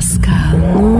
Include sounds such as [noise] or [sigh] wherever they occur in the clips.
Pascal, Oman,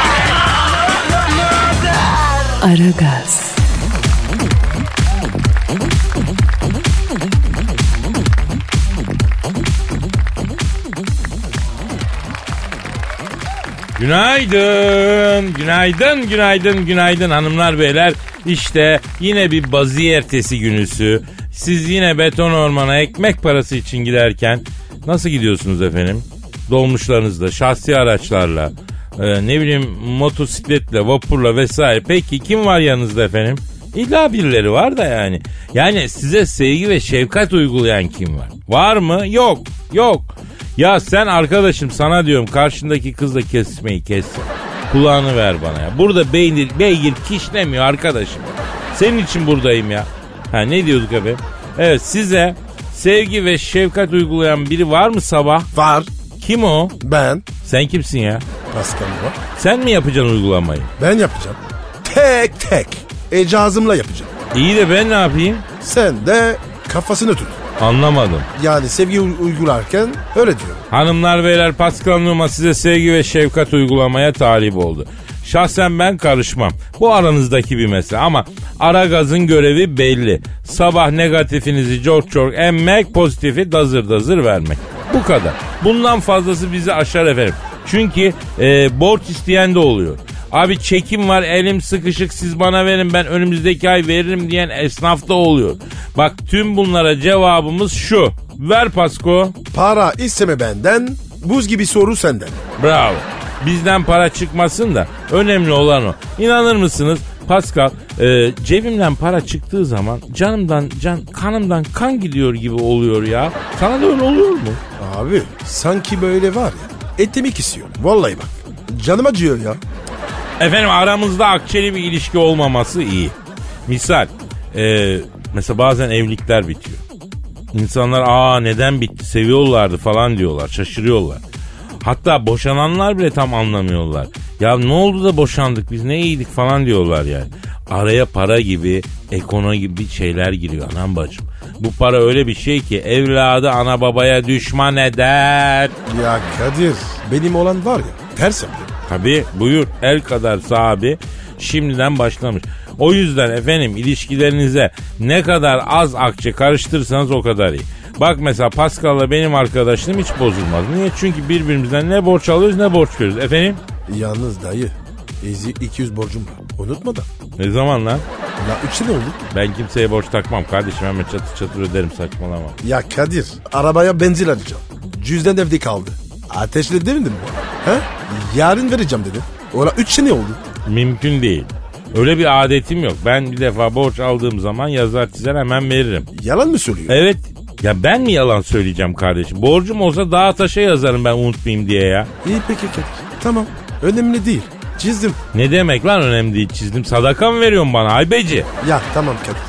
Aragaz, Günaydın, günaydın, günaydın, günaydın hanımlar beyler. İşte yine bir bazı ertesi günüsü. Siz yine beton ormana ekmek parası için giderken nasıl gidiyorsunuz efendim? Dolmuşlarınızla, şahsi araçlarla, e, ne bileyim motosikletle, vapurla vesaire. Peki kim var yanınızda efendim? İlla birileri var da yani. Yani size sevgi ve şefkat uygulayan kim var? Var mı? Yok. Yok. Ya sen arkadaşım sana diyorum karşındaki kızla kesmeyi kes. Kulağını ver bana ya. Burada beygir, beygir kişnemiyor arkadaşım. Senin için buradayım ya. Ha ne diyorduk efendim? Evet size sevgi ve şefkat uygulayan biri var mı sabah? Var. Kim o? Ben. Sen kimsin ya? Pascal var. Sen mi yapacaksın uygulamayı? Ben yapacağım. Tek tek. Ecazımla yapacağım. İyi de ben ne yapayım? Sen de kafasını tut. Anlamadım. Yani sevgi uygularken öyle diyorum. Hanımlar beyler Pascal Numa size sevgi ve şefkat uygulamaya talip oldu. Şahsen ben karışmam. Bu aranızdaki bir mesele ama ara gazın görevi belli. Sabah negatifinizi çok çok emmek, pozitifi dazır dazır vermek. Bu kadar. Bundan fazlası bizi aşar efendim. Çünkü e, borç isteyen de oluyor. Abi çekim var elim sıkışık siz bana verin ben önümüzdeki ay veririm diyen esnaf da oluyor. Bak tüm bunlara cevabımız şu. Ver Pasko. Para isteme benden. Buz gibi soru senden. Bravo. Bizden para çıkmasın da önemli olan o. İnanır mısınız Pascal e, cebimden para çıktığı zaman canımdan can kanımdan kan gidiyor gibi oluyor ya. Sana da öyle oluyor mu? Abi sanki böyle var ya. Etimi kesiyor. Vallahi bak. Canım acıyor ya. Efendim aramızda akçeli bir ilişki olmaması iyi. Misal e, mesela bazen evlilikler bitiyor. İnsanlar aa neden bitti seviyorlardı falan diyorlar şaşırıyorlar. Hatta boşananlar bile tam anlamıyorlar. Ya ne oldu da boşandık biz ne iyiydik falan diyorlar yani. Araya para gibi, ekonomi gibi şeyler giriyor anam bacım. Bu para öyle bir şey ki evladı ana babaya düşman eder. Ya Kadir benim olan var ya ters yaptı. Tabi buyur el kadar sahibi şimdiden başlamış. O yüzden efendim ilişkilerinize ne kadar az akçe karıştırırsanız o kadar iyi. Bak mesela Pascal'la benim arkadaşlığım hiç bozulmaz. Niye? Çünkü birbirimizden ne borç alıyoruz ne borç veriyoruz. Efendim? Yalnız dayı. Ezi 200 borcum var. Unutma da. Ne zaman lan? Ya 3 sene oldu. Ben kimseye borç takmam kardeşim hemen çatır çatır öderim saçmalama. Ya Kadir arabaya benzin alacağım. Cüzdan evde kaldı. Ateşle demedin mi? He? Yarın vereceğim dedi. Ola 3 sene oldu. Mümkün değil. Öyle bir adetim yok. Ben bir defa borç aldığım zaman yazar çizer hemen veririm. Yalan mı söylüyor? Evet. Ya ben mi yalan söyleyeceğim kardeşim? Borcum olsa dağa taşa yazarım ben unutmayayım diye ya. İyi peki Kadir. Tamam. Önemli değil. Çizdim. Ne demek lan önemli değil çizdim. Sadaka mı veriyorsun bana Aybeci? Ya tamam Kadir.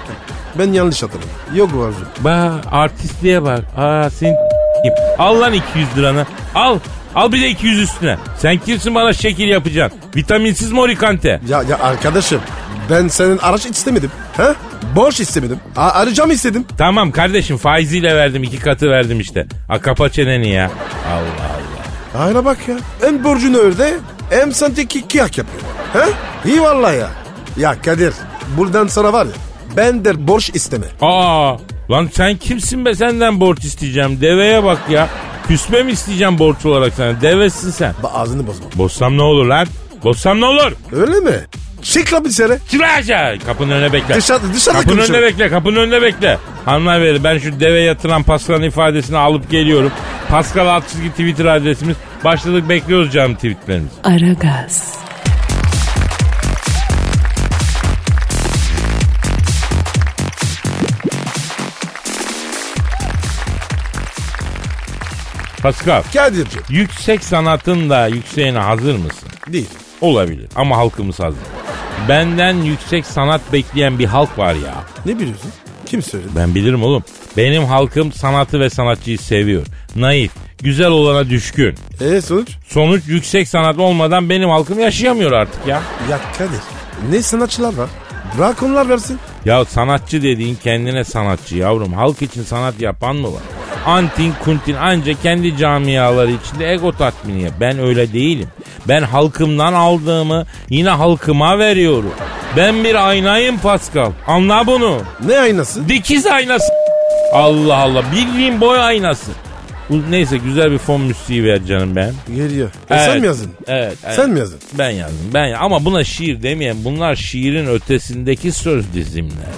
Ben yanlış hatırladım. Yok borcum. Ba artistliğe bak. Aa senin Al lan 200 liranı. Al. Al bir de 200 üstüne. Sen kimsin bana şekil yapacaksın? Vitaminsiz morikante. Ya, ya arkadaşım ben senin araç istemedim. He? Borç istemedim. A- arayacağım istedim. Tamam kardeşim faiziyle verdim iki katı verdim işte. A kapa çeneni ya. Allah Allah. Ayna bak ya. Hem borcunu öde hem sanki kıyak yapıyor. He? İyi vallahi ya. Ya Kadir buradan sonra var ya ben de borç isteme. Aa lan sen kimsin be senden borç isteyeceğim. Deveye bak ya. Küsme mi isteyeceğim borç olarak sana? Devesin sen. Ba ağzını bozma. Bozsam ne olur lan? Bozsam ne olur? Öyle mi? Çık lan bir sene. Çıraca. Kapının önüne bekle. Dışarıda, dışarıda Kapının konuşalım. önüne bekle, kapının önüne bekle. Hanımlar ben şu deve yatıran Pascal'ın ifadesini alıp geliyorum. Pascal alt çizgi Twitter adresimiz. Başladık bekliyoruz canım tweetlerinizi. Aragaz, Pascal, Kadir'ciğim yüksek sanatın da yükseğine hazır mısın? Değil. Olabilir ama halkımız hazır. Benden yüksek sanat bekleyen bir halk var ya. Ne biliyorsun? Kim söyledi? Ben bilirim oğlum. Benim halkım sanatı ve sanatçıyı seviyor. Naif, güzel olana düşkün. E sonuç? Sonuç yüksek sanat olmadan benim halkım yaşayamıyor artık ya. Ya Kadir ne sanatçılar var? Bırak onlar versin. Ya sanatçı dediğin kendine sanatçı yavrum. Halk için sanat yapan mı var? Antin kuntin anca kendi camiaları içinde ego tatmini yap. Ben öyle değilim. Ben halkımdan aldığımı yine halkıma veriyorum. Ben bir aynayım Pascal. Anla bunu. Ne aynası? Dikiz aynası. Allah Allah. Bildiğin boy aynası. Bu, neyse güzel bir fon müziği ver canım ben. Geliyor. E, Sen mi yazdın? Evet, evet. Sen mi yazdın? Ben yazdım. Ben ya- ama buna şiir demeyen bunlar şiirin ötesindeki söz dizimler.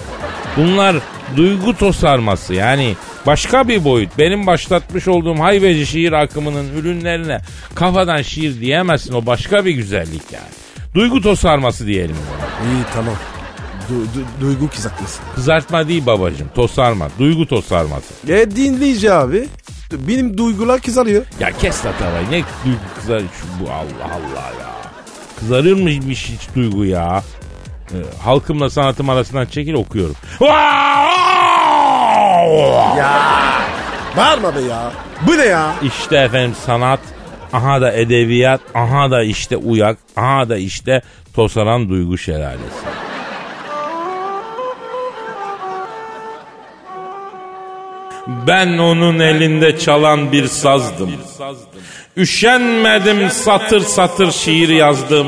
Bunlar duygu tosarması yani başka bir boyut. Benim başlatmış olduğum hayveci şiir akımının ürünlerine kafadan şiir diyemezsin. O başka bir güzellik yani. Duygu tosarması diyelim. İyi tamam. Du- du- duygu kızartması. Kızartma değil babacığım tosarma. Duygu tosarması. E dinleyici abi. Benim duygular kızarıyor. Ya kes la tavayı ne duygu kızar bu Allah Allah ya. Kızarır mıymış hiç duygu ya? Ee, halkımla sanatım arasından çekil okuyorum. Bağırma be ya. Bu ne ya? İşte efendim sanat, aha da edebiyat, aha da işte uyak, aha da işte tosaran duygu şelalesi. Ben onun elinde çalan bir sazdım. Üşenmedim satır satır şiir yazdım.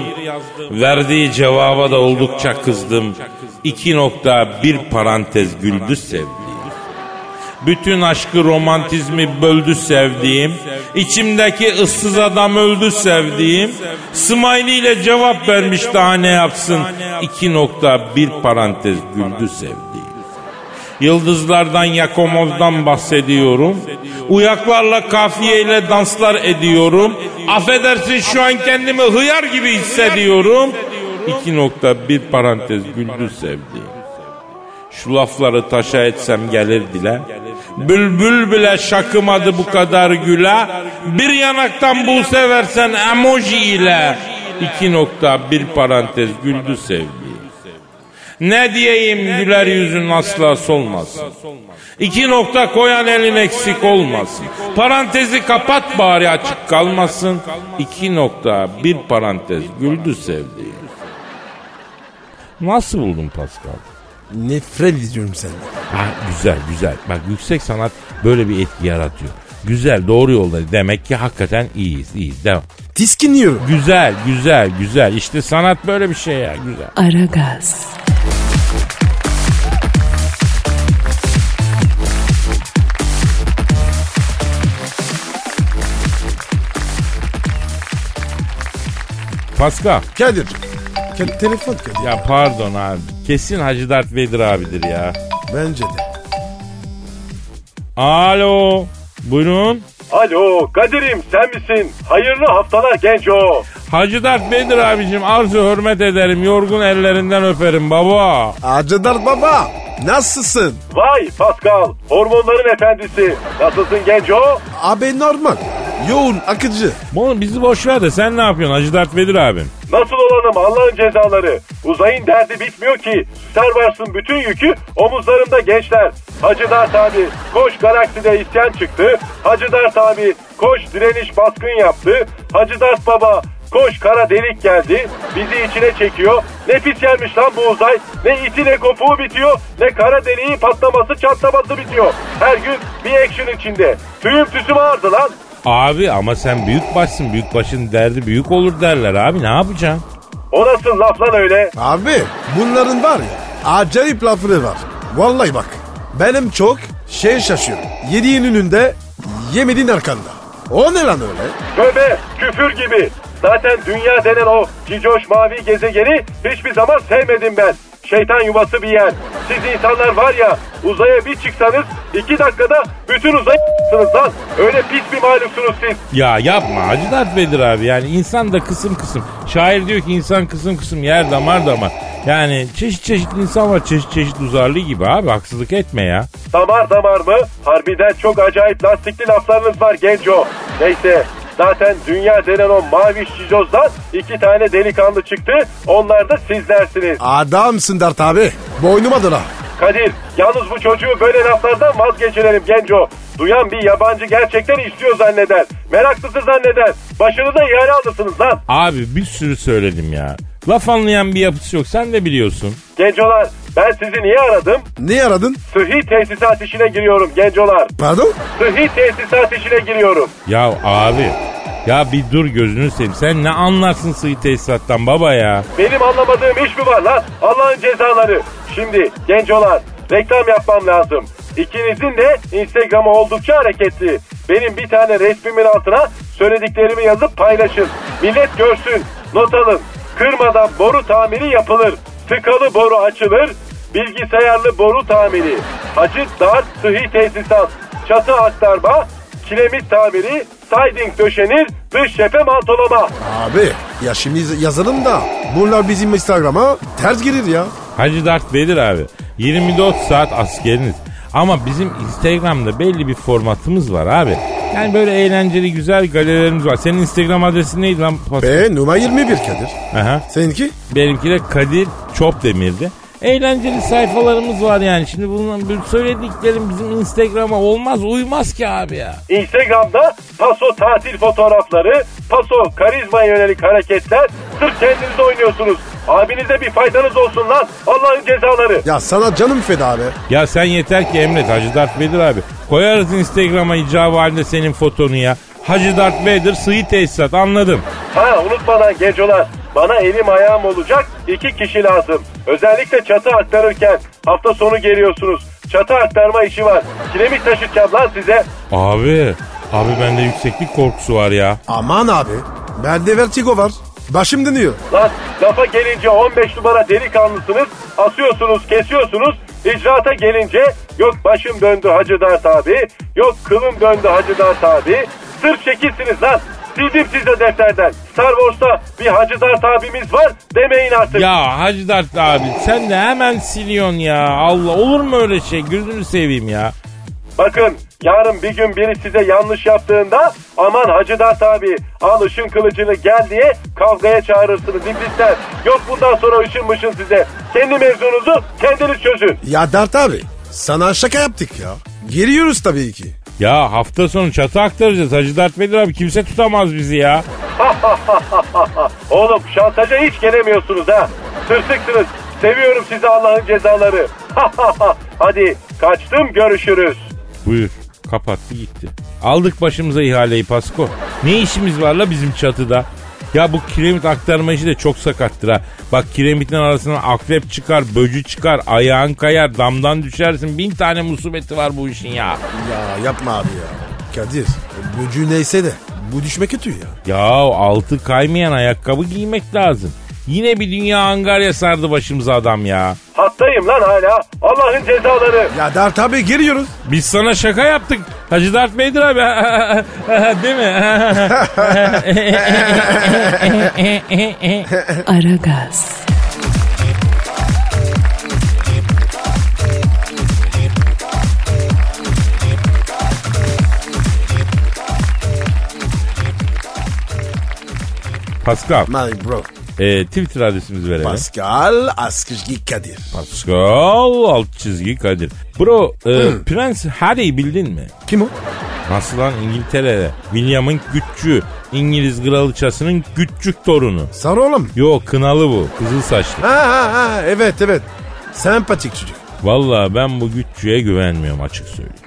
Verdiği cevaba da oldukça kızdım. İki nokta bir parantez güldü sevdiğim. Bütün aşkı romantizmi böldü sevdiğim. İçimdeki ıssız adam öldü sevdiğim. Smiley ile cevap vermiş daha ne yapsın. İki nokta bir parantez güldü sevdiğim. Yıldızlardan Yakomov'dan bahsediyorum. Uyaklarla kafiyeyle danslar ediyorum. Affedersin şu an kendimi hıyar gibi hissediyorum. İki nokta bir parantez güldü sevdiğim. Şu lafları taşa etsem gelir. Bülbül bile şakımadı bu kadar güle. Bir yanaktan bu seversen emoji ile. İki nokta bir parantez güldü sevdiğim. Ne diyeyim güler yüzün asla solmasın. İki nokta koyan elin eksik olmasın. Parantezi kapat bari açık kalmasın. İki nokta bir parantez güldü sevdiğim. Nasıl buldun Pascal? Nefret ediyorum senden. Ha, güzel güzel. Bak yüksek sanat böyle bir etki yaratıyor. Güzel doğru yolda demek ki hakikaten iyiyiz iyiyiz devam. Tiskinliyorum. Güzel güzel güzel işte sanat böyle bir şey ya güzel. Aragaz, Pascal Kadir. Kadir telefon Kadir. ya pardon abi kesin Hacı Dert Vedir abidir ya. Bence de. Alo buyurun. Alo Kadir'im sen misin? Hayırlı haftalar genco. Hacı Dert Vedir abicim arzu hürmet ederim yorgun ellerinden öperim baba. Acıdar baba. Nasılsın? Vay Pascal hormonların efendisi. Nasılsın genco? Abi normal. Yoğun, akıcı. Oğlum bizi boş ver de sen ne yapıyorsun Hacı Dert Vedir abim? Nasıl olalım Allah'ın cezaları? Uzayın derdi bitmiyor ki. Star Wars'ın bütün yükü omuzlarımda gençler. Hacı Dert abi koş galakside isyan çıktı. Hacı Dert abi koş direniş baskın yaptı. Hacı Dert baba koş kara delik geldi. Bizi içine çekiyor. Ne pis gelmiş lan bu uzay. Ne iti ne kopuğu bitiyor. Ne kara deliğin patlaması çatlaması bitiyor. Her gün bir action içinde. Tüyüm tüsüm ağırdı lan. Abi ama sen büyük başsın büyük başın derdi büyük olur derler abi ne yapacaksın? O nasıl laf lan öyle? Abi bunların var ya acayip lafları var. Vallahi bak benim çok şey şaşıyorum. Yediğin önünde yemediğin arkanda. O ne lan öyle? Tövbe küfür gibi. Zaten dünya denen o cicoş mavi gezegeni hiçbir zaman sevmedim ben. Şeytan yuvası bir yer. Siz insanlar var ya uzaya bir çıksanız iki dakikada bütün uzayı lan. Öyle pis bir mahluksunuz siz. Ya yapma Hacı Dert Vedir abi yani insan da kısım kısım. Şair diyor ki insan kısım kısım yer damar damar. Yani çeşit çeşit insan var çeşit çeşit uzarlı gibi abi haksızlık etme ya. Damar damar mı? Harbiden çok acayip lastikli laflarınız var genco. Neyse Zaten dünya denen o mavi şizozdan iki tane delikanlı çıktı. Onlar da sizlersiniz. Adamsın Dert abi. Boynuma dola. Kadir yalnız bu çocuğu böyle laflardan vazgeçirelim genco. Duyan bir yabancı gerçekten istiyor zanneder. Meraklısı zanneder. Başını da ihale alırsınız lan. Abi bir sürü söyledim ya. Laf anlayan bir yapısı yok sen de biliyorsun. Gencolar ben sizi niye aradım? Ne aradın? Sıhhi tesisat işine giriyorum gencolar. Pardon? Sıhhi tesisat işine giriyorum. Ya abi ya bir dur gözünü seveyim. Sen ne anlarsın sıhhi tesisattan baba ya? Benim anlamadığım iş mi var lan? Allah'ın cezaları. Şimdi gencolar reklam yapmam lazım. İkinizin de Instagram'ı oldukça hareketli. Benim bir tane resmimin altına söylediklerimi yazıp paylaşın. Millet görsün, not alın. Kırmadan boru tamiri yapılır. Tıkalı boru açılır. Bilgisayarlı boru tamiri. Hacı Dart Sıhhi Tesisat. Çatı aktarma. Kiremit tamiri. Siding döşenir. Dış cephe mantolama. Abi ya şimdi yazalım da bunlar bizim Instagram'a ters girir ya. Hacı Dert Bedir abi 24 saat askeriniz. Ama bizim Instagram'da belli bir formatımız var abi. Yani böyle eğlenceli güzel galerilerimiz var. Senin Instagram adresin neydi lan? Pascal? E numara 21 Kadir. Aha. Seninki? Benimki de Kadir Çopdemir'di. Eğlenceli sayfalarımız var yani. Şimdi bunun bu söylediklerim bizim Instagram'a olmaz uymaz ki abi ya. Instagram'da paso tatil fotoğrafları, paso karizma yönelik hareketler. Sırf kendiniz oynuyorsunuz. Abinize bir faydanız olsun lan. Allah'ın cezaları. Ya sana canım feda abi. Ya sen yeter ki emret Hacı Dert Bedir abi. Koyarız Instagram'a icabı halinde senin fotonu ya. Hacı Dert Bedir sığ tesisat anladım. Ha unutmadan gencolar. Bana elim ayağım olacak iki kişi lazım. Özellikle çatı aktarırken hafta sonu geliyorsunuz. Çatı aktarma işi var. Kiremit taşıtacağım lan size. Abi, abi bende yükseklik korkusu var ya. Aman abi. Bende vertigo var. Başım dönüyor. Lan lafa gelince 15 numara delikanlısınız. Asıyorsunuz, kesiyorsunuz. İcraata gelince yok başım döndü Hacı Dert abi. Yok kılım döndü Hacı Dert abi. Sırf şekilsiniz lan. Sildim size defterden. Star Wars'ta bir Hacı Dert abimiz var demeyin artık. Ya Hacı Dert abi sen de hemen siliyorsun ya. Allah olur mu öyle şey gözünü seveyim ya. Bakın yarın bir gün biri size yanlış yaptığında aman Hacı Dert abi al ışın kılıcını gel diye kavgaya çağırırsınız iblisler. Yok bundan sonra ışın mışın size. Kendi mevzunuzu kendiniz çözün. Ya Dert abi sana şaka yaptık ya. Geliyoruz tabii ki. Ya hafta sonu çatı aktaracağız Hacı Dert Bedir abi kimse tutamaz bizi ya. [laughs] Oğlum şantaja hiç gelemiyorsunuz ha. Tırsıksınız. Seviyorum sizi Allah'ın cezaları. [laughs] Hadi kaçtım görüşürüz. Buyur kapattı gitti. Aldık başımıza ihaleyi Pasko. Ne işimiz var la bizim çatıda? Ya bu kiremit aktarma işi de çok sakattır ha. Bak kiremitin arasından akrep çıkar, böcü çıkar, ayağın kayar, damdan düşersin. Bin tane musibeti var bu işin ya. Ya yapma abi ya. Kadir böcüğü neyse de bu düşme kötü ya. Ya altı kaymayan ayakkabı giymek lazım. Yine bir dünya angarya sardı başımıza adam ya. Hattayım lan hala. Allah'ın cezaları. Ya Dert abi geliyoruz. Biz sana şaka yaptık. Hacı Dert Beydir abi. [laughs] Değil mi? [laughs] [laughs] Aragaz, My Pascal. bro. E, Twitter adresimizi verelim. Pascal Askışgi Kadir. Pascal alt çizgi Kadir. Bro e, Prens Harry'i bildin mi? Kim o? Nasıl lan İngiltere'de? William'ın güççü. İngiliz kraliçasının küçük torunu. Sarı oğlum. Yo kınalı bu. Kızıl saçlı. Ha ha ha evet evet. Sempatik çocuk. Vallahi ben bu güççüye güvenmiyorum açık söyleyeyim.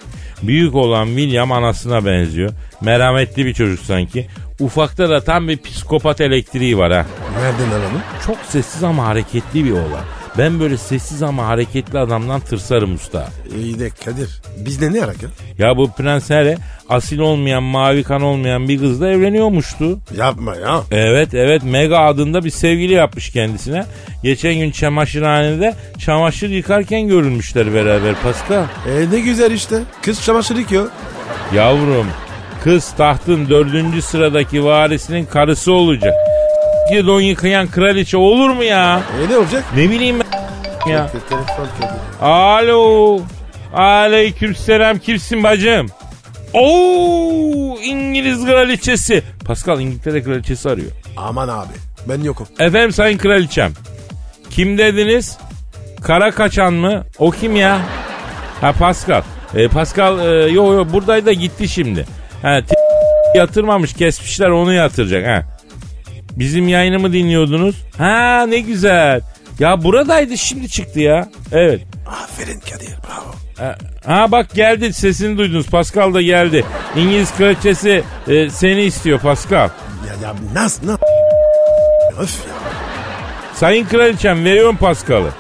Büyük olan William anasına benziyor. Merhametli bir çocuk sanki. Ufakta da tam bir psikopat elektriği var ha. Nereden alalım? Çok sessiz ama hareketli bir oğlan. Ben böyle sessiz ama hareketli adamdan tırsarım usta. İyi de Kadir. Bizde ne alaka? Ya bu Prens Harry asil olmayan mavi kan olmayan bir kızla evleniyormuştu. Yapma ya. Evet evet Mega adında bir sevgili yapmış kendisine. Geçen gün çamaşırhanede çamaşır yıkarken görülmüşler beraber Pascal. E ne güzel işte. Kız çamaşır yıkıyor. Yavrum kız tahtın dördüncü sıradaki varisinin karısı olacak. Bir don yıkayan kraliçe olur mu ya? E ne olacak? Ne bileyim ben ya. Alo. Aleykümselam kimsin bacım? Oo İngiliz kraliçesi. Pascal İngiltere kraliçesi arıyor. Aman abi ben yokum. Efendim sayın kraliçem. Kim dediniz? Kara kaçan mı? O kim ya? Ha Pascal. E, Pascal e, yo yo buradaydı da gitti şimdi. Ha yatırmamış kesmişler onu yatıracak ha. Bizim yayını mı dinliyordunuz? Ha ne güzel. Ya buradaydı şimdi çıktı ya. Evet. Aferin Kadir bravo. Ha, Ha bak geldi sesini duydunuz. Pascal da geldi. İngiliz kraliçesi e, seni istiyor Pascal. Ya, ya nasıl ne? Öf ya. Sayın kraliçem veriyorum Pascal'ı.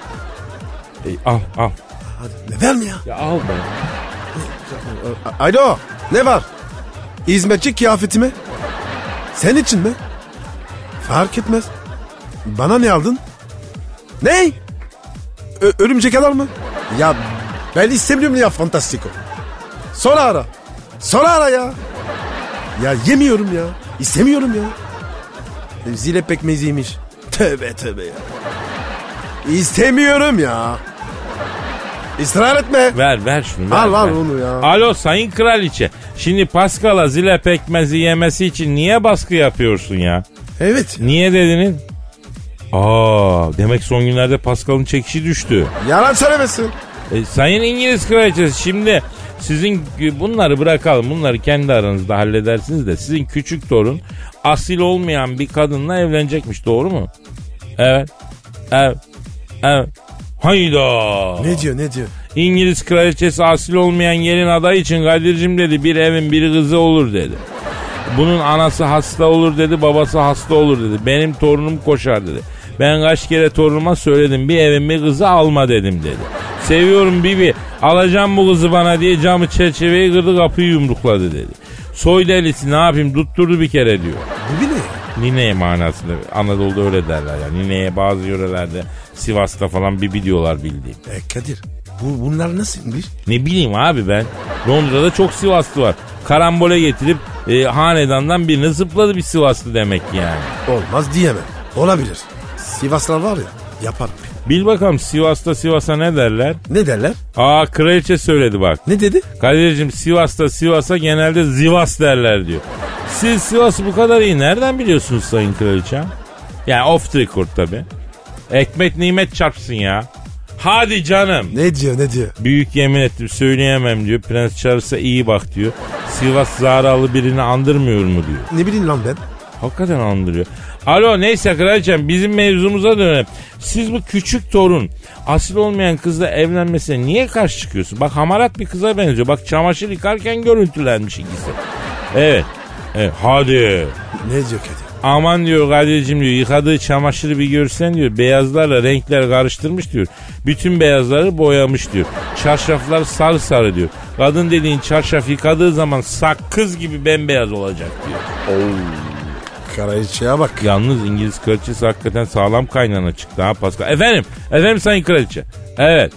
E, al al. Hadi ne verme ya. Ya al be. Alo ne var? Hizmetçi kıyafeti mi? Sen için mi? Fark etmez. Bana ne aldın? Ne? Ö- örümcek alar mı? Ya ben istemiyorum ya Fantastico. Sonra ara. Sonra ara ya. Ya yemiyorum ya. İstemiyorum ya. Zile pekmeziymiş. Tövbe tövbe ya. İstemiyorum ya. İsrar etme. Ver ver şunu. Ver, Al al ver. onu ya. Alo sayın kraliçe. Şimdi Pascal'a zile pekmezi yemesi için niye baskı yapıyorsun ya? Evet. Niye dediniz? Aa demek son günlerde Pascal'ın çekişi düştü. Yalan söylemesin. E, sayın İngiliz kraliçesi şimdi sizin bunları bırakalım. Bunları kendi aranızda halledersiniz de sizin küçük torun asil olmayan bir kadınla evlenecekmiş doğru mu? Evet. Evet. Evet. Hayda. Ne diyor ne diyor? İngiliz kraliçesi asil olmayan gelin adayı için Kadir'cim dedi bir evin bir kızı olur dedi. Bunun anası hasta olur dedi babası hasta olur dedi. Benim torunum koşar dedi. Ben kaç kere torunuma söyledim bir evin bir kızı alma dedim dedi. Seviyorum Bibi alacağım bu kızı bana diye camı çerçeveyi kırdı kapıyı yumrukladı dedi. Soy delisi ne yapayım tutturdu bir kere diyor. Bu bir ne? Nineye manasında Anadolu'da öyle derler ya. Nineye bazı yörelerde Sivas'ta falan Bibi diyorlar bildiğim. E Kadir bu, bunlar nasılmış? Ne bileyim abi ben. Londra'da çok Sivaslı var. Karambole getirip e, hanedandan birini zıpladı bir Sivaslı demek yani. Olmaz diyemem. Olabilir. Sivaslar var ya yaparım. Bil bakalım Sivas'ta Sivas'a ne derler? Ne derler? Aa kraliçe söyledi bak. Ne dedi? Kadir'cim Sivas'ta Sivas'a genelde Zivas derler diyor. Siz Sivas'ı bu kadar iyi nereden biliyorsunuz sayın kraliçem? Yani off the record tabi. Ekmek nimet çarpsın ya. Hadi canım. Ne diyor ne diyor? Büyük yemin ettim söyleyemem diyor. Prens Charles'a iyi bak diyor. Sivas Zaralı birini andırmıyor mu diyor. Ne bileyim lan ben? Hakikaten andırıyor. Alo neyse kraliçem bizim mevzumuza dönelim. Siz bu küçük torun asil olmayan kızla evlenmesine niye karşı çıkıyorsun? Bak hamarat bir kıza benziyor. Bak çamaşır yıkarken görüntülenmiş ikisi. Evet. evet. Hadi. Ne diyor Kadir? Aman diyor Kadir'cim diyor yıkadığı çamaşırı bir görsen diyor beyazlarla renkler karıştırmış diyor. Bütün beyazları boyamış diyor. Çarşaflar sarı sarı diyor. Kadın dediğin çarşaf yıkadığı zaman sakız gibi bembeyaz olacak diyor. Kraliçeye bak. Yalnız İngiliz kraliçesi hakikaten sağlam kaynana çıktı ha Pascal. Efendim, efendim sayın kraliçe. Evet,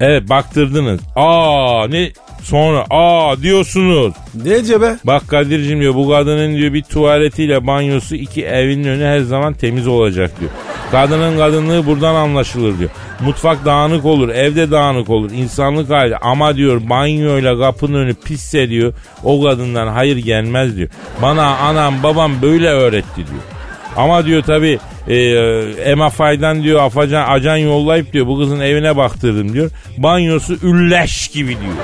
evet baktırdınız. Aa ne sonra aa diyorsunuz. Ne diyor be? Bak Kadir'cim diyor bu kadının diyor bir tuvaletiyle banyosu iki evinin önü her zaman temiz olacak diyor. Kadının kadınlığı buradan anlaşılır diyor. Mutfak dağınık olur, evde dağınık olur, insanlık hali. Ama diyor banyoyla kapının önü pisse diyor. O kadından hayır gelmez diyor. Bana anam babam böyle öğretti diyor. Ama diyor tabi e, MFI'den diyor afacan acan yollayıp diyor bu kızın evine baktırdım diyor. Banyosu ülleş gibi diyor.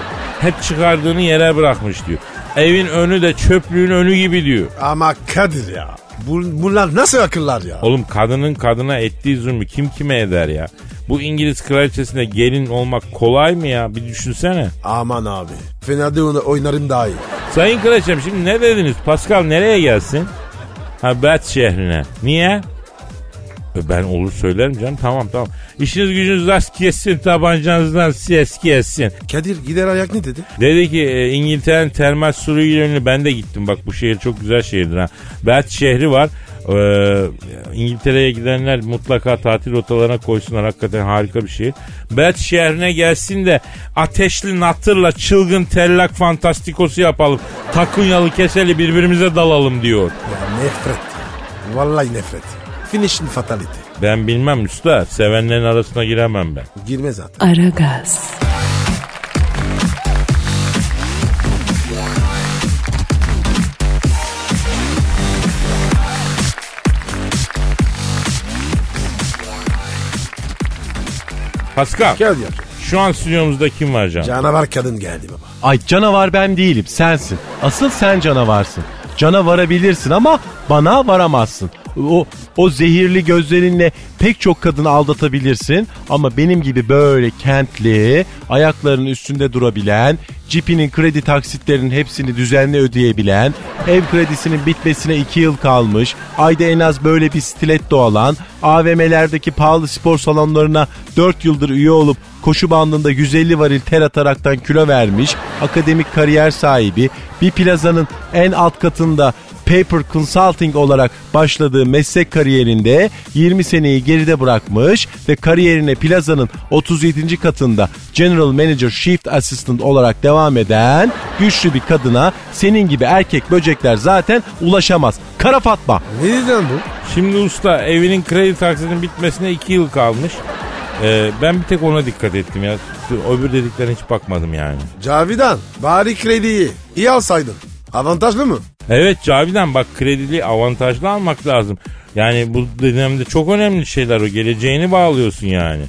Hep çıkardığını yere bırakmış diyor. Evin önü de çöplüğün önü gibi diyor. Ama Kadir ya. Bu, bunlar nasıl akıllar ya? Oğlum kadının kadına ettiği zulmü kim kime eder ya? Bu İngiliz kraliçesine gelin olmak kolay mı ya? Bir düşünsene. Aman abi. Fena onu oynarım daha iyi. Sayın kraliçem şimdi ne dediniz? Pascal nereye gelsin? Ha Bath şehrine. Niye? Ben olur söylerim canım tamam tamam. İşiniz gücünüz rast kessin tabancanızdan ses kessin. Kadir gider ayak ne dedi? Dedi ki e, İngiltere'nin termal sulu ünlü ben de gittim bak bu şehir çok güzel şehirdir ha. Bath şehri var. Ee, İngiltere'ye gidenler mutlaka tatil rotalarına koysunlar hakikaten harika bir şehir. Bath şehrine gelsin de ateşli natırla çılgın tellak fantastikosu yapalım. Takunyalı keseli birbirimize dalalım diyor. Ya nefret. Vallahi nefret. Finishing fatality. Ben bilmem usta. Sevenlerin arasına giremem ben. Girme zaten. Aragaz. Pascal. Gel ya. Şu an stüdyomuzda kim var canım? Canavar kadın geldi baba. Ay canavar ben değilim sensin. Asıl sen canavarsın. Cana varabilirsin ama bana varamazsın. O o zehirli gözlerinle pek çok kadını aldatabilirsin. Ama benim gibi böyle kentli, ayaklarının üstünde durabilen, cipinin kredi taksitlerinin hepsini düzenli ödeyebilen, ev kredisinin bitmesine 2 yıl kalmış, ayda en az böyle bir stiletto alan, AVM'lerdeki pahalı spor salonlarına 4 yıldır üye olup koşu bandında 150 varil ter ataraktan kilo vermiş, akademik kariyer sahibi, bir plazanın en alt katında Paper Consulting olarak başladığı meslek kariyerinde 20 seneyi geride bırakmış ve kariyerine plazanın 37. katında General Manager Shift Assistant olarak devam eden güçlü bir kadına senin gibi erkek böcekler zaten ulaşamaz. Kara Fatma. Ne lan bu? Şimdi usta evinin kredi taksitinin bitmesine 2 yıl kalmış. Ee, ben bir tek ona dikkat ettim ya. Öbür dediklerine hiç bakmadım yani. Cavidan bari krediyi iyi alsaydın. Avantajlı mı? Evet Cavidan bak kredili avantajlı almak lazım. Yani bu dönemde çok önemli şeyler o. Geleceğini bağlıyorsun yani.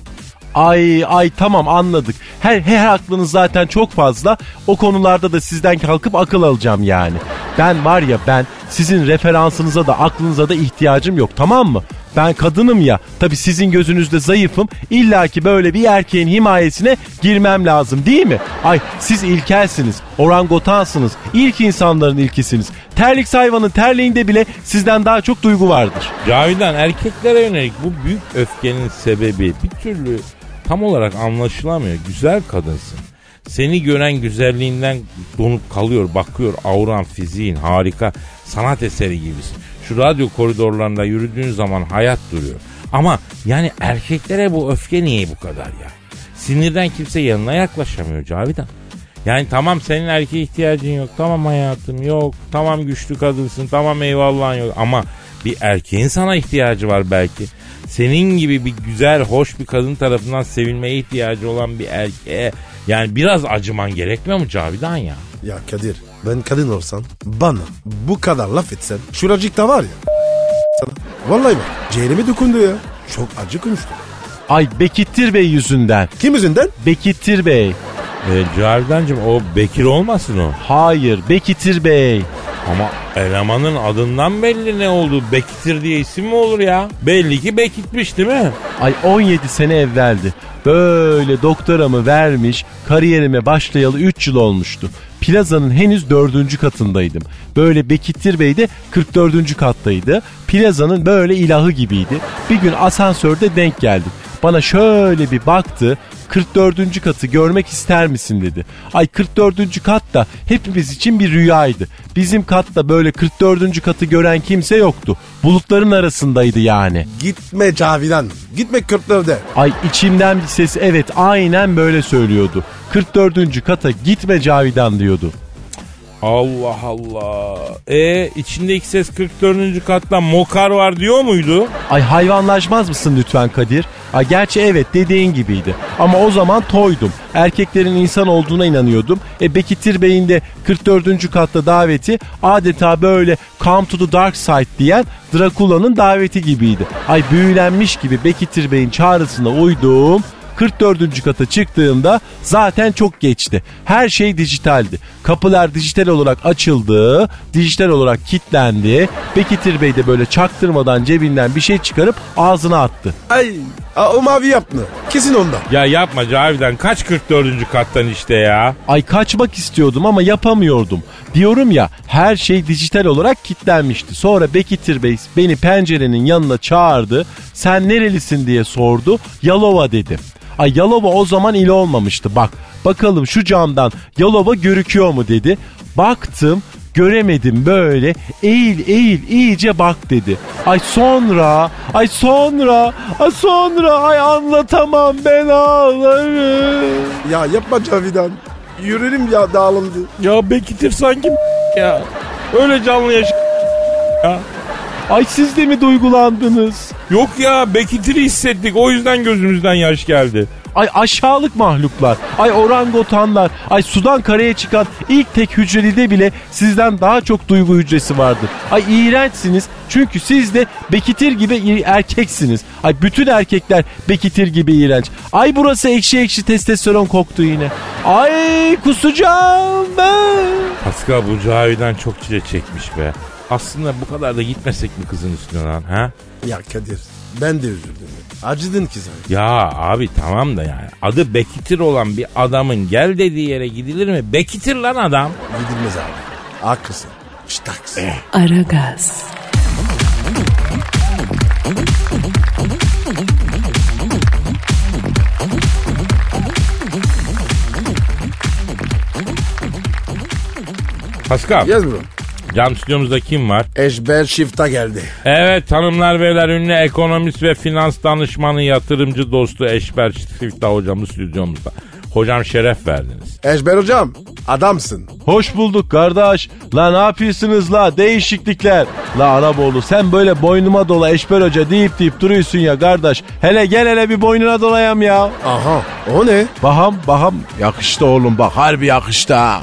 Ay ay tamam anladık. Her, her aklınız zaten çok fazla. O konularda da sizden kalkıp akıl alacağım yani. Ben var ya ben sizin referansınıza da aklınıza da ihtiyacım yok tamam mı? Ben kadınım ya tabi sizin gözünüzde zayıfım İlla ki böyle bir erkeğin himayesine girmem lazım değil mi? Ay siz ilkelsiniz orangotansınız ilk insanların ilkisiniz Terlik hayvanın terliğinde bile sizden daha çok duygu vardır. Cavidan erkeklere yönelik bu büyük öfkenin sebebi bir türlü tam olarak anlaşılamıyor. Güzel kadınsın. Seni gören güzelliğinden donup kalıyor, bakıyor. Auran, fiziğin harika, sanat eseri gibisin. Şu radyo koridorlarında yürüdüğün zaman hayat duruyor. Ama yani erkeklere bu öfke niye bu kadar ya? Sinirden kimse yanına yaklaşamıyor Cavidan. Yani tamam senin erkeğe ihtiyacın yok. Tamam hayatım yok. Tamam güçlü kadınsın. Tamam eyvallahın yok. Ama bir erkeğin sana ihtiyacı var belki. Senin gibi bir güzel, hoş bir kadın tarafından sevilmeye ihtiyacı olan bir erkeğe yani biraz acıman gerekmiyor mu Cavidan ya? Ya Kadir ben kadın olsam bana bu kadar laf etsen şuracıkta var ya sana. Vallahi bak ciğerime dokundu ya. Çok acı konuştu. Ay Bekittir Bey yüzünden. Kim yüzünden? Bekittir Bey. E, Cavidancığım o Bekir olmasın o. Hayır Bekittir Bey. Ama elemanın adından belli ne oldu. Bekir diye isim mi olur ya? Belli ki Bekitmiş değil mi? Ay 17 sene evveldi. Böyle doktoramı vermiş, kariyerime başlayalı 3 yıl olmuştu. Plazanın henüz 4. katındaydım. Böyle Bekittir Bey de 44. kattaydı. Plazanın böyle ilahı gibiydi. Bir gün asansörde denk geldik. Bana şöyle bir baktı. 44. katı görmek ister misin dedi. Ay 44. kat da hepimiz için bir rüyaydı. Bizim katta böyle 44. katı gören kimse yoktu. Bulutların arasındaydı yani. Gitme Cavidan. Gitme Kürtlerde. Ay içimden bir ses evet aynen böyle söylüyordu. 44. kata gitme Cavidan diyordu. Allah Allah. E içindeki ses 44. katta mokar var diyor muydu? Ay hayvanlaşmaz mısın lütfen Kadir? Ay gerçi evet dediğin gibiydi. Ama o zaman toydum. Erkeklerin insan olduğuna inanıyordum. E Bekittir Bey'in de 44. katta daveti adeta böyle come to the dark side diyen Drakula'nın daveti gibiydi. Ay büyülenmiş gibi Bekittir Bey'in çağrısına uydum. 44. kata çıktığımda zaten çok geçti. Her şey dijitaldi. Kapılar dijital olarak açıldı, dijital olarak kilitlendi. Bekitir Bey de böyle çaktırmadan cebinden bir şey çıkarıp ağzına attı. Ay aa, o mavi yaptı. Kesin ondan. Ya yapma Cavidan kaç 44. kattan işte ya. Ay kaçmak istiyordum ama yapamıyordum. Diyorum ya her şey dijital olarak kilitlenmişti. Sonra Bekitir Bey beni pencerenin yanına çağırdı. Sen nerelisin diye sordu. Yalova dedim. Ay Yalova o zaman il olmamıştı bak. Bakalım şu camdan Yalova görüküyor mu dedi. Baktım göremedim böyle eğil eğil iyice bak dedi. Ay sonra ay sonra ay sonra ay anlatamam ben ağlarım. Ya yapma Cavidan. Yüreğim ya dağıldı. Ya Bekitir sanki ya. Öyle canlı yaş ya. Ay siz de mi duygulandınız? Yok ya Bekitir'i hissettik o yüzden gözümüzden yaş geldi. Ay aşağılık mahluklar. Ay orangotanlar. Ay sudan karaya çıkan ilk tek hücrelide bile sizden daha çok duygu hücresi vardır. Ay iğrençsiniz. Çünkü siz de Bekitir gibi i- erkeksiniz. Ay bütün erkekler Bekitir gibi iğrenç. Ay burası ekşi ekşi testosteron koktu yine. Ay kusacağım ben. Pascal bu Cavidan çok çile çekmiş be. Aslında bu kadar da gitmesek mi kızın üstüne lan ha? Ya Kadir ben de üzüldüm. Acıdın ki sen. Ya abi tamam da yani adı Bekitir olan bir adamın gel dediği yere gidilir mi? Bekitir lan adam. Gidilmez abi. Haklısın. Ştaks. Aragaz, Pascal, Yes bro. Cam stüdyomuzda kim var? Eşber Shift'a geldi. Evet hanımlar beyler ünlü ekonomist ve finans danışmanı yatırımcı dostu Eşber Çiftlik'te hocamız stüdyomuzda. Hocam şeref verdiniz. Eşber hocam adamsın. Hoş bulduk kardeş. La ne yapıyorsunuz la değişiklikler. La Araboğlu sen böyle boynuma dola Eşber Hoca deyip deyip duruyorsun ya kardeş. Hele gel hele bir boynuna dolayam ya. Aha o ne? Baham baham yakıştı oğlum bak harbi yakıştı ha.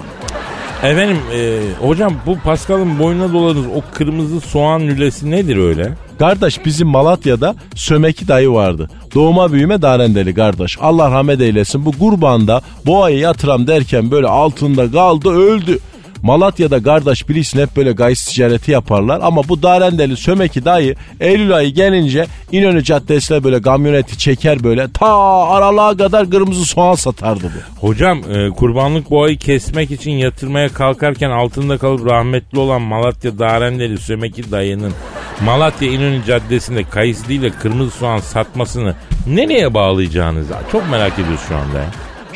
Efendim e, hocam bu Pascal'ın boynuna doladığınız o kırmızı soğan lülesi nedir öyle? Kardeş bizim Malatya'da Sömeki dayı vardı. Doğuma büyüme Darendeli kardeş. Allah rahmet eylesin bu kurbanda boğayı yatıram derken böyle altında kaldı öldü. Malatya'da kardeş bilirsin hep böyle gayis ticareti yaparlar ama bu Darendeli Sömeki dayı Eylül ayı gelince İnönü Caddesi'ne böyle kamyoneti çeker böyle ta aralığa kadar kırmızı soğan satardı bu. Hocam e, kurbanlık boğayı kesmek için yatırmaya kalkarken altında kalıp rahmetli olan Malatya Darendeli Sömeki dayının Malatya İnönü Caddesi'nde kayısı değil de kırmızı soğan satmasını nereye bağlayacağınızı çok merak ediyoruz şu anda.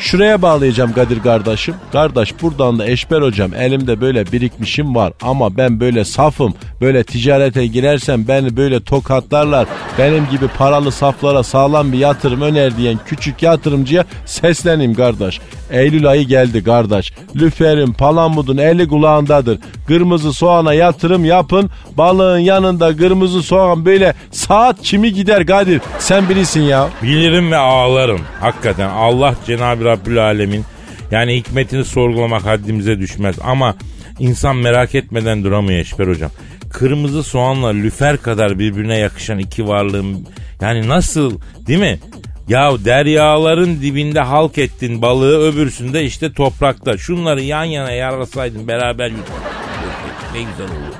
Şuraya bağlayacağım Kadir kardeşim. Kardeş buradan da Eşber hocam elimde böyle birikmişim var ama ben böyle safım. Böyle ticarete girersem beni böyle tokatlarlar. Benim gibi paralı saflara sağlam bir yatırım öner diyen küçük yatırımcıya sesleneyim kardeş. Eylül ayı geldi kardeş. Lüferin palamudun eli kulağındadır. Kırmızı soğana yatırım yapın. Balığın yanında kırmızı soğan böyle saat kimi gider Kadir. Sen bilirsin ya. Bilirim ve ağlarım. Hakikaten Allah Cenab-ı Rabbül Alemin yani hikmetini sorgulamak haddimize düşmez ama insan merak etmeden duramıyor Eşber hocam. Kırmızı soğanla lüfer kadar birbirine yakışan iki varlığın yani nasıl değil mi? Ya deryaların dibinde halk ettin balığı öbürsünde işte toprakta. Şunları yan yana yarlasaydın beraber yut. Ne güzel olur.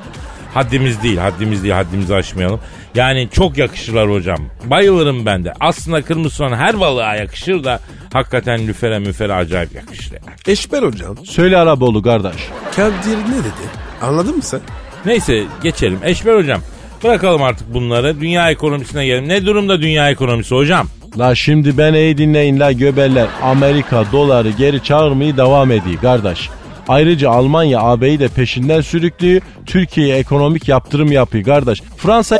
Haddimiz değil, haddimiz değil, haddimizi aşmayalım. Yani çok yakışırlar hocam. Bayılırım ben de. Aslında kırmızı soğan her balığa yakışır da hakikaten lüfere müfere acayip yakışır yani. Eşber hocam. Söyle Araboğlu kardeş. Kadir ne dedi? Anladın mı sen? Neyse geçelim. Eşber hocam bırakalım artık bunları. Dünya ekonomisine gelelim. Ne durumda dünya ekonomisi hocam? La şimdi ben iyi dinleyin la göbeller. Amerika doları geri çağırmayı devam ediyor kardeş. Ayrıca Almanya AB'yi de peşinden sürüklüyor. Türkiye'ye ekonomik yaptırım yapıyor kardeş. Fransa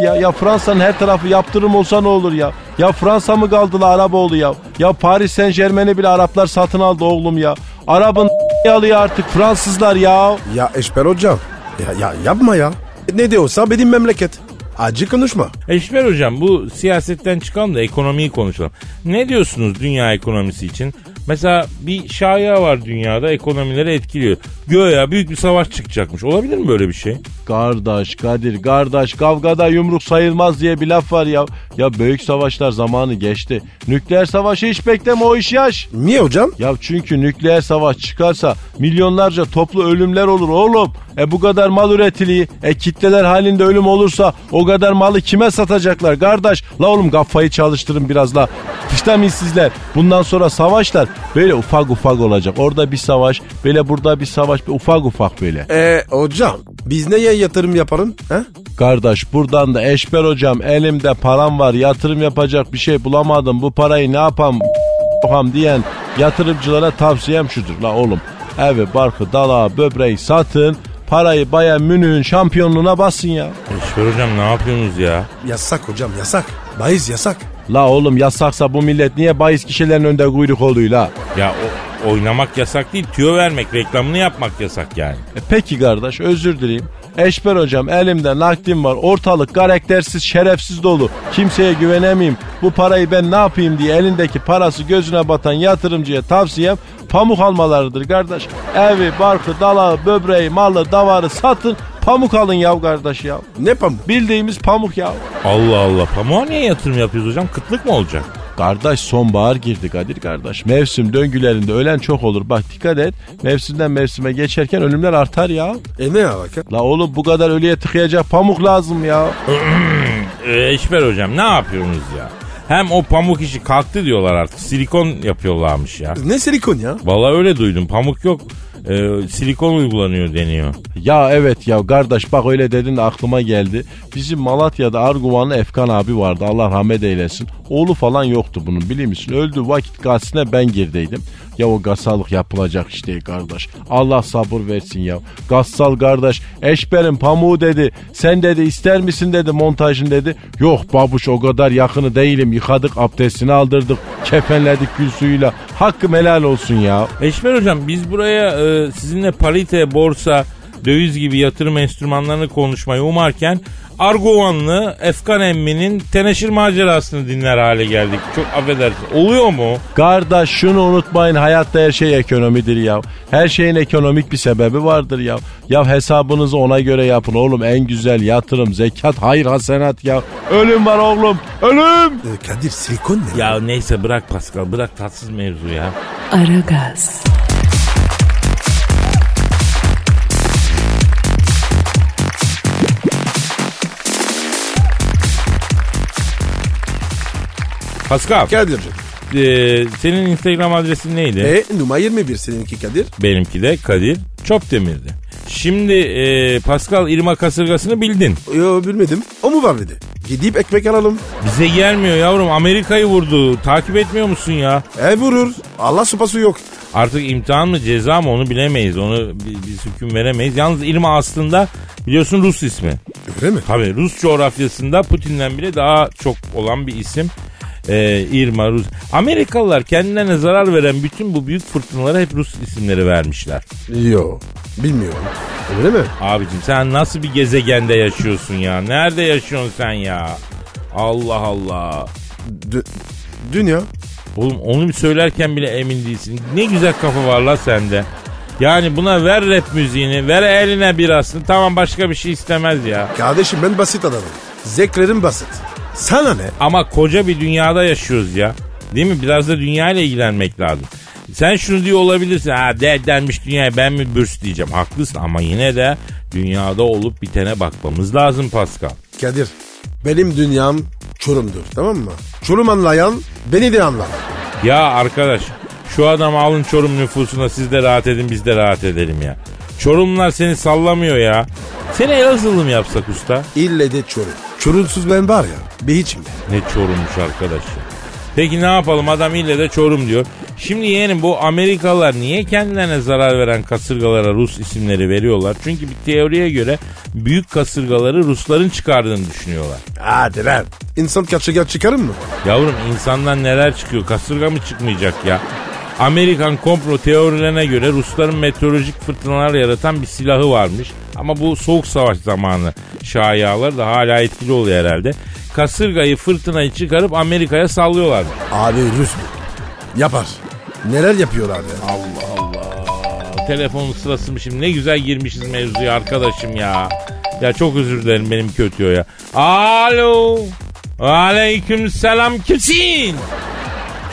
ya. Ya Fransa'nın her tarafı yaptırım olsa ne olur ya? Ya Fransa mı kaldı la Araboğlu ya? Ya Paris Saint Germain'i bile Araplar satın aldı oğlum ya. Arap'ın alıyor artık Fransızlar ya. Ya Eşber hocam. Ya, ya yapma ya. Ne diyorsa benim memleket. Acı konuşma. Eşber hocam bu siyasetten çıkalım da ekonomiyi konuşalım. Ne diyorsunuz dünya ekonomisi için? Mesela bir şaya var dünyada ekonomileri etkiliyor. Göya büyük bir savaş çıkacakmış. Olabilir mi böyle bir şey? Kardeş Kadir kardeş kavgada yumruk sayılmaz diye bir laf var ya. Ya büyük savaşlar zamanı geçti. Nükleer savaşı hiç bekleme o iş yaş. Niye hocam? Ya çünkü nükleer savaş çıkarsa milyonlarca toplu ölümler olur oğlum. E bu kadar mal üretiliği, e kitleler halinde ölüm olursa o kadar malı kime satacaklar kardeş? La oğlum kafayı çalıştırın biraz la. Vitaminsizler. Bundan sonra savaşlar böyle ufak ufak olacak. Orada bir savaş, böyle burada bir savaş, bir ufak ufak böyle. E hocam biz neye yatırım yaparım? He? Kardeş buradan da Eşber hocam elimde param var yatırım yapacak bir şey bulamadım bu parayı ne yapam yapam diyen yatırımcılara tavsiyem şudur la oğlum. Evi barkı dala böbreği satın parayı Bayern Münih'in şampiyonluğuna basın ya. Eşber hocam ne yapıyorsunuz ya? Yasak hocam yasak. Bahis yasak. La oğlum yasaksa bu millet niye bahis kişilerin önünde kuyruk oluyor la? Ya o, oynamak yasak değil, tüyo vermek, reklamını yapmak yasak yani. E peki kardeş özür dileyim. Eşber hocam elimde nakdim var. Ortalık karaktersiz şerefsiz dolu. Kimseye güvenemeyim. Bu parayı ben ne yapayım diye elindeki parası gözüne batan yatırımcıya tavsiyem pamuk almalarıdır kardeş. Evi, barkı, dalağı, böbreği, malı, davarı satın pamuk alın yav kardeş ya. Ne pamuk? Bildiğimiz pamuk ya. Allah Allah. Pamuğa niye yatırım yapıyoruz hocam? Kıtlık mı olacak? Kardeş sonbahar girdi Kadir kardeş. Mevsim döngülerinde ölen çok olur. Bak dikkat et. Mevsimden mevsime geçerken ölümler artar ya. E ne alaka? La oğlum bu kadar ölüye tıkayacak pamuk lazım ya. Ee, [clears throat] Eşber hocam ne yapıyorsunuz ya? Hem o pamuk işi kalktı diyorlar artık. Silikon yapıyorlarmış ya. Ne silikon ya? Vallahi öyle duydum. Pamuk yok. Ee, silikon uygulanıyor deniyor. Ya evet ya kardeş bak öyle dedin de aklıma geldi. Bizim Malatya'da Arguvanlı Efkan abi vardı Allah rahmet eylesin. Oğlu falan yoktu bunun biliyor musun? Öldü vakit gazetesine ben girdeydim. Ya o gasallık yapılacak işte kardeş. Allah sabır versin ya. Gassal kardeş eşberin pamuğu dedi. Sen dedi ister misin dedi montajın dedi. Yok babuş o kadar yakını değilim. Yıkadık abdestini aldırdık. Kefenledik gül suyuyla. Hakkım helal olsun ya. Eşber hocam biz buraya e, sizinle parite, borsa, döviz gibi yatırım enstrümanlarını konuşmayı umarken Arguvanlı Efkan Emmi'nin teneşir macerasını dinler hale geldik. Çok affedersin. Oluyor mu? Kardeş şunu unutmayın hayatta her şey ekonomidir ya. Her şeyin ekonomik bir sebebi vardır ya. Ya hesabınızı ona göre yapın oğlum en güzel yatırım, zekat, hayır hasenat ya. Ölüm var oğlum ölüm. E, Kadir silikon ne? Ya neyse bırak Pascal bırak tatsız mevzu ya. Aragaz, Pascal Kadir'cim. e, senin Instagram adresin neydi? E numara 21 seninki Kadir. Benimki de Kadir Çopdemir'di. Şimdi e, Pascal irma kasırgasını bildin. Yo bilmedim. O mu var dedi. Gidip ekmek alalım. Bize gelmiyor yavrum Amerika'yı vurdu. Takip etmiyor musun ya? E vurur. Allah supası yok. Artık imtihan mı ceza mı onu bilemeyiz. Onu bi- biz hüküm veremeyiz. Yalnız irma aslında biliyorsun Rus ismi. Öyle mi? Tabii Rus coğrafyasında Putin'den bile daha çok olan bir isim. Ee, Irma Rus. Amerikalılar kendilerine zarar veren bütün bu büyük fırtınalara hep Rus isimleri vermişler. Yo. Bilmiyorum. Öyle mi? Abicim sen nasıl bir gezegende yaşıyorsun ya? Nerede yaşıyorsun sen ya? Allah Allah. Dü- dünya. Oğlum onu bir söylerken bile emin değilsin. Ne güzel kafa var la sende. Yani buna ver rap müziğini, ver eline birasını. Tamam başka bir şey istemez ya. Kardeşim ben basit adamım. Zeklerim basit. Sana ne? Ama koca bir dünyada yaşıyoruz ya. Değil mi? Biraz da dünyayla ilgilenmek lazım. Sen şunu diyor olabilirsin. Ha de denmiş dünyaya ben mi bürs diyeceğim. Haklısın ama yine de dünyada olup bitene bakmamız lazım Pascal. Kadir. Benim dünyam Çorum'dur tamam mı? Çorum anlayan beni de anlar. Ya arkadaş şu adamı alın Çorum nüfusuna siz de rahat edin biz de rahat edelim ya. Çorumlular seni sallamıyor ya. Seni Elazığlı mı yapsak usta? İlle de Çorum. Çorumsuz ben var ya bir hiçim. Ne Çorummuş arkadaş ya. Peki ne yapalım adam ille de Çorum diyor. Şimdi yeğenim bu Amerikalılar niye kendilerine zarar veren kasırgalara Rus isimleri veriyorlar? Çünkü bir teoriye göre büyük kasırgaları Rusların çıkardığını düşünüyorlar. Hadi lan. İnsan kaçırgan çıkarır mı? Yavrum insandan neler çıkıyor? Kasırga mı çıkmayacak ya? Amerikan komplo teorilerine göre Rusların meteorolojik fırtınalar yaratan bir silahı varmış. Ama bu soğuk savaş zamanı şayialar da hala etkili oluyor herhalde. Kasırgayı fırtınayı çıkarıp Amerika'ya sallıyorlar. Abi Rus bu. Yapar. Neler yapıyorlar ya? Allah Allah. Telefonun sırası mı şimdi? Ne güzel girmişiz mevzuya arkadaşım ya. Ya çok özür dilerim benim kötü ya. Alo. Aleyküm selam kimsin?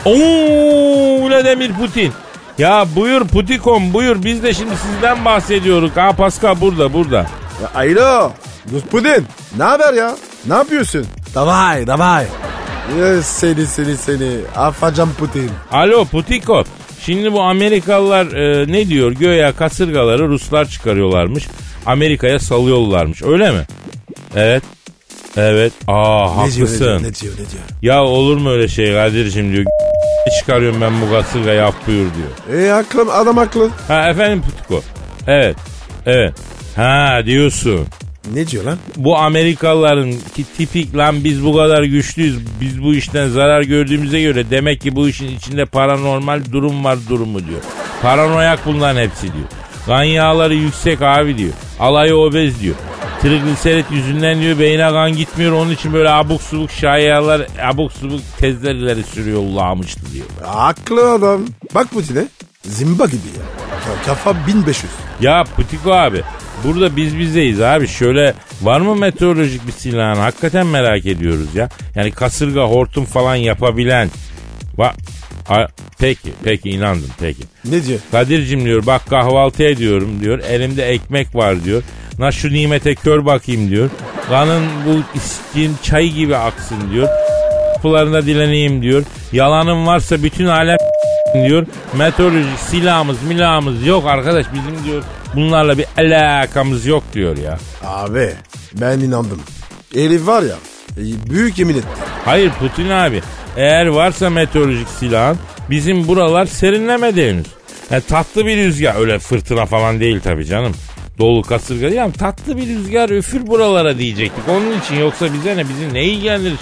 Oo Vladimir Putin. Ya buyur Putikom buyur biz de şimdi sizden bahsediyoruz. Ha Pascal burada burada. ya alo. Rus Putin. Ne haber ya? Ne yapıyorsun? Davay davay. Ya seni seni seni. Afacan Putin. Alo Putiko. Şimdi bu Amerikalılar e, ne diyor? Göya kasırgaları Ruslar çıkarıyorlarmış. Amerika'ya salıyorlarmış. Öyle mi? Evet. Evet. Aa Ne diyor, ne diyor, haklısın. ne diyor, ne diyor? Ya olur mu öyle şey Kadir'cim diyor. çıkarıyorum ben bu kasırgayı yap buyur diyor. E haklı adam haklı. Ha efendim Putiko. Evet. Evet. Ha diyorsun. Ne diyor lan? Bu Amerikalıların ki tipik lan biz bu kadar güçlüyüz. Biz bu işten zarar gördüğümüze göre demek ki bu işin içinde paranormal durum var durumu diyor. Paranoyak bunların hepsi diyor. Kan yağları yüksek abi diyor. Alayı obez diyor. Trigliserit yüzünden diyor beyine kan gitmiyor. Onun için böyle abuk subuk şayalar, abuk subuk tezler ileri sürüyor ulağmıştı diyor. Haklı adam. Bak Putin'e. Zimba gibi ya. Ka- Kafa 1500. Ya Putiko abi burada biz bizeyiz abi. Şöyle var mı meteorolojik bir silahın? Hakikaten merak ediyoruz ya. Yani kasırga, hortum falan yapabilen. Va A- peki, peki inandım peki. Ne diyor? Kadir'cim diyor bak kahvaltı ediyorum diyor. Elimde ekmek var diyor. Na şu nimete kör bakayım diyor. Kanın bu iskin çay gibi aksın diyor. Kapılarında dileneyim diyor. Yalanım varsa bütün alem [laughs] diyor. Meteorolojik silahımız milahımız yok arkadaş bizim diyor. Bunlarla bir alakamız yok diyor ya. Abi ben inandım. Elif var ya e, büyük yemin etti. Hayır Putin abi eğer varsa meteorolojik silahın bizim buralar serinlemedi henüz. Yani tatlı bir rüzgar öyle fırtına falan değil tabii canım. Dolu kasırga ama tatlı bir rüzgar üfür buralara diyecektik. Onun için yoksa bize ne bizi ne ilgilendirir?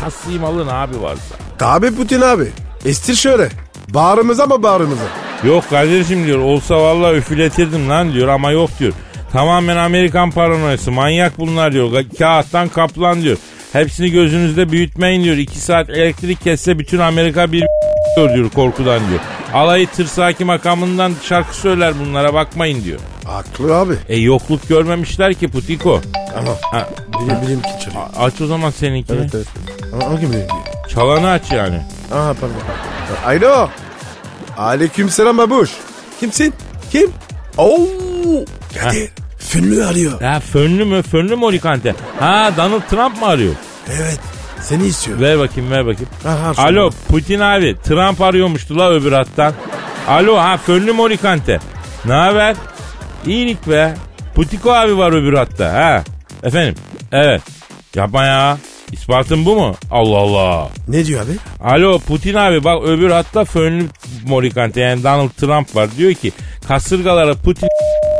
Şahsi malın abi varsa. Tabi Putin abi. Estir şöyle. Bağrımıza mı bağrımıza? Yok kardeşim diyor olsa vallahi üfletirdim lan diyor ama yok diyor. Tamamen Amerikan paranoyası manyak bunlar diyor. Ka- Kağıttan kaplan diyor. Hepsini gözünüzde büyütmeyin diyor. İki saat elektrik kesse bütün Amerika bir [laughs] diyor korkudan diyor. Alayı tırsaki makamından şarkı söyler bunlara bakmayın diyor. Haklı abi. E yokluk görmemişler ki Putiko. Ama Ha, bilim, bilim ki çalıyor. aç o zaman seninkini. Evet evet. Ama hangi bilim? Çalanı aç yani. Aha pardon. Alo. Aleyküm selam babuş. Kimsin? Kim? Oo. Kadir. Fünlü arıyor. Ya fönlü mü? Fönlü mü Olikante? Ha Donald Trump mı arıyor? Evet. Seni istiyor. Ver bakayım ver bakayım. Aha, şunu. Alo Putin abi Trump arıyormuştu la öbür hattan. Alo ha fönlü Morikante. Ne haber? İyilik be. Putiko abi var öbür hatta ha. Efendim evet. Yapma ya. İspatın bu mu? Allah Allah. Ne diyor abi? Alo Putin abi bak öbür hatta fönlü Morikante yani Donald Trump var. Diyor ki kasırgalara Putin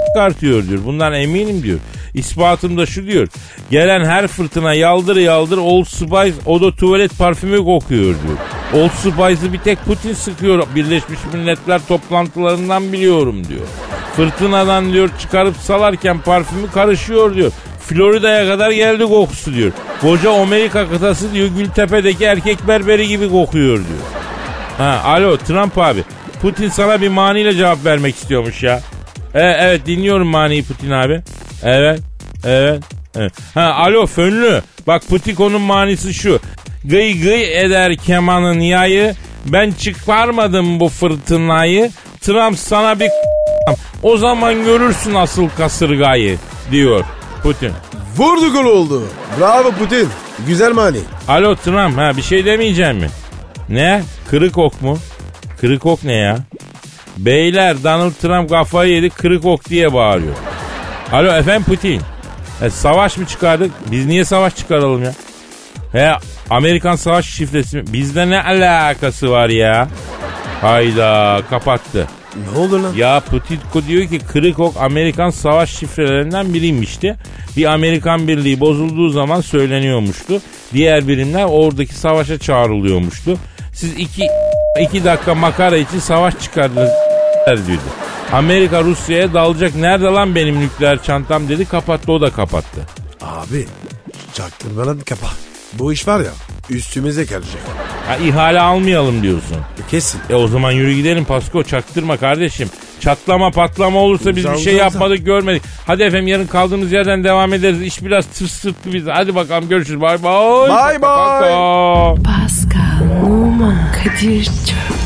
çıkartıyor diyor. Bundan eminim diyor. İspatım da şu diyor. Gelen her fırtına yaldır yaldır Old Spice o da tuvalet parfümü kokuyor diyor. Old Spice'ı bir tek Putin sıkıyor. Birleşmiş Milletler toplantılarından biliyorum diyor. Fırtınadan diyor çıkarıp salarken parfümü karışıyor diyor. Florida'ya kadar geldi kokusu diyor. Koca Amerika kıtası diyor Gültepe'deki erkek berberi gibi kokuyor diyor. Ha, alo Trump abi. Putin sana bir maniyle cevap vermek istiyormuş ya. E, evet dinliyorum maniyi Putin abi. Evet. Evet. evet. Ha alo fönlü. Bak Putiko'nun manisi şu. Gıy gıy eder kemanın yayı. Ben çıkarmadım bu fırtınayı. Trump sana bir o zaman görürsün asıl kasırgayı diyor Putin. Vurdu gol oldu. Bravo Putin. Güzel mani. Alo Trump ha bir şey demeyeceğim mi? Ne? Kırık ok mu? Kırık ok ne ya? Beyler Donald Trump kafayı yedi kırık ok diye bağırıyor. Alo efendim Putin. E, savaş mı çıkardık? Biz niye savaş çıkaralım ya? He Amerikan savaş şifresi? Bizde ne alakası var ya? Hayda kapattı. Ne oldu lan? Ya Putitko diyor ki kırık ok Amerikan savaş şifrelerinden biriymişti. Bir Amerikan birliği bozulduğu zaman söyleniyormuştu. Diğer birimler oradaki savaşa çağrılıyormuştu. Siz iki, iki dakika makara için savaş çıkardınız diyordu. Amerika Rusya'ya dalacak. Nerede lan benim nükleer çantam dedi kapattı o da kapattı. Abi çaktırmadan kapa. Bu iş var ya üstümüze gelecek. Ha ihale almayalım diyorsun. Kesin. E o zaman yürü gidelim Pasko çaktırma kardeşim. Çatlama patlama olursa biz bir şey uzan, yapmadık görmedik. Hadi efendim yarın kaldığımız yerden devam ederiz. İş biraz tırs sırtlı bizi. Hadi bakalım görüşürüz. Bay bay. Bye bye. Pasko. Pascal, Oman, Kadir çok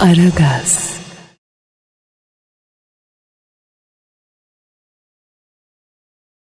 Aragaz.